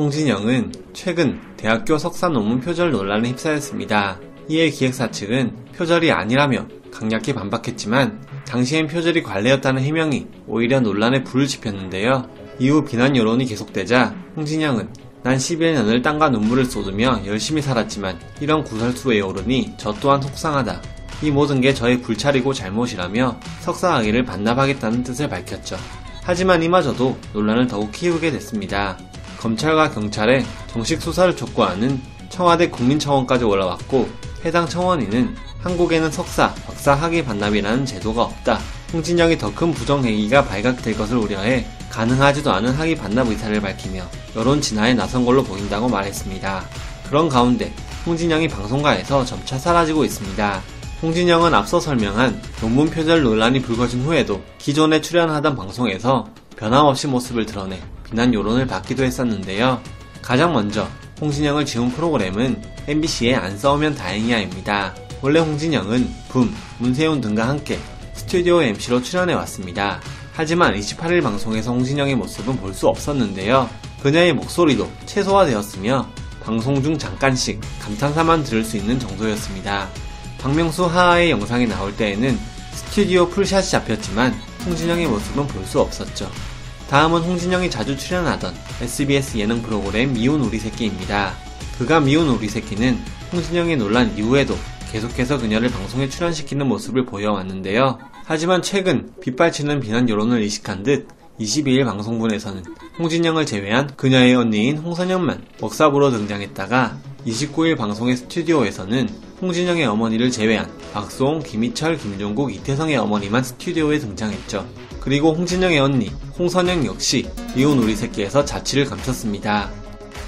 홍진영은 최근 대학교 석사 논문 표절 논란에 휩싸였습니다. 이에 기획사 측은 표절이 아니라며 강력히 반박했지만 당시엔 표절이 관례였다는 해명이 오히려 논란에 불을 지폈는데요. 이후 비난 여론이 계속되자 홍진영은 난 11년을 땀과 눈물을 쏟으며 열심히 살았지만 이런 구설수에 오르니 저 또한 속상하다. 이 모든 게 저의 불찰이고 잘못이라며 석사학위를 반납하겠다는 뜻을 밝혔죠. 하지만 이마저도 논란을 더욱 키우게 됐습니다. 검찰과 경찰에 정식 수사를 촉구하는 청와대 국민청원까지 올라왔고 해당 청원인은 한국에는 석사, 박사 학위 반납이라는 제도가 없다. 홍진영이 더 큰 부정행위가 발각될 것을 우려해 가능하지도 않은 학위 반납 의사를 밝히며 여론 진화에 나선 걸로 보인다고 말했습니다. 그런 가운데 홍진영이 방송가에서 점차 사라지고 있습니다. 홍진영은 앞서 설명한 논문 표절 논란이 불거진 후에도 기존에 출연하던 방송에서 변함없이 모습을 드러내 비난 여론을 받기도 했었는데요. 가장 먼저 홍진영을 지운 프로그램은 MBC의 안 싸우면 다행이야입니다. 원래 홍진영은 붐, 문세윤 등과 함께 스튜디오 MC로 출연해 왔습니다. 하지만 28일 방송에서 홍진영의 모습은 볼 수 없었는데요. 그녀의 목소리도 최소화되었으며 방송 중 잠깐씩 감탄사만 들을 수 있는 정도였습니다. 박명수 하하의 영상이 나올 때에는 스튜디오 풀샷이 잡혔지만 홍진영의 모습은 볼 수 없었죠. 다음은 홍진영이 자주 출연하던 SBS 예능 프로그램 미운 우리 새끼입니다. 그가 미운 우리 새끼는 홍진영의 논란 이후에도 계속해서 그녀를 방송에 출연시키는 모습을 보여왔는데요. 하지만 최근 빗발치는 비난 여론을 의식한 듯 22일 방송분에서는 홍진영을 제외한 그녀의 언니인 홍선영만 먹사부로 등장했다가 29일 방송의 스튜디오에서는 홍진영의 어머니를 제외한 박수홍, 김희철, 김종국, 이태성의 어머니만 스튜디오에 등장했죠. 그리고 홍진영의 언니 홍선영 역시 미운 우리 새끼에서 자취를 감췄습니다.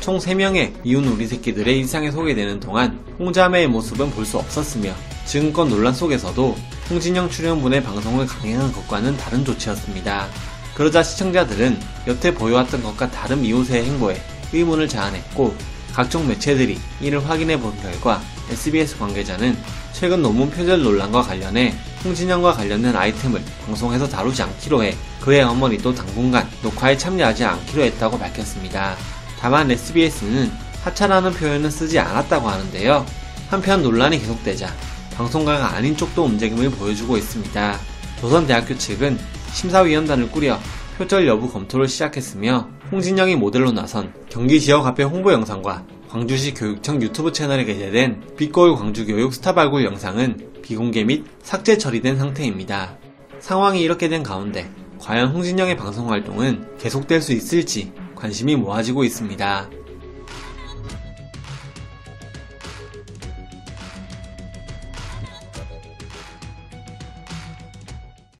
총 3명의 미운 우리 새끼들의 일상에 소개되는 동안 홍자매의 모습은 볼 수 없었으며 지금껏 논란 속에서도 홍진영 출연분의 방송을 강행한 것과는 다른 조치였습니다. 그러자 시청자들은 여태 보여왔던 것과 다른 미우새의 행보에 의문을 자아냈고 각종 매체들이 이를 확인해 본 결과 SBS 관계자는 최근 논문 표절 논란과 관련해 홍진영과 관련된 아이템을 방송에서 다루지 않기로 해 그의 어머니도 당분간 녹화에 참여하지 않기로 했다고 밝혔습니다. 다만 SBS는 하차라는 표현은 쓰지 않았다고 하는데요. 한편 논란이 계속되자 방송가가 아닌 쪽도 움직임을 보여주고 있습니다. 조선대학교 측은 심사위원단을 꾸려 표절 여부 검토를 시작했으며 홍진영이 모델로 나선 경기 지역 화폐 홍보 영상과 광주시 교육청 유튜브 채널에 게재된 빛거울 광주교육 스타 발굴 영상은 비공개 및 삭제 처리된 상태입니다. 상황이 이렇게 된 가운데 과연 홍진영의 방송 활동은 계속될 수 있을지 관심이 모아지고 있습니다.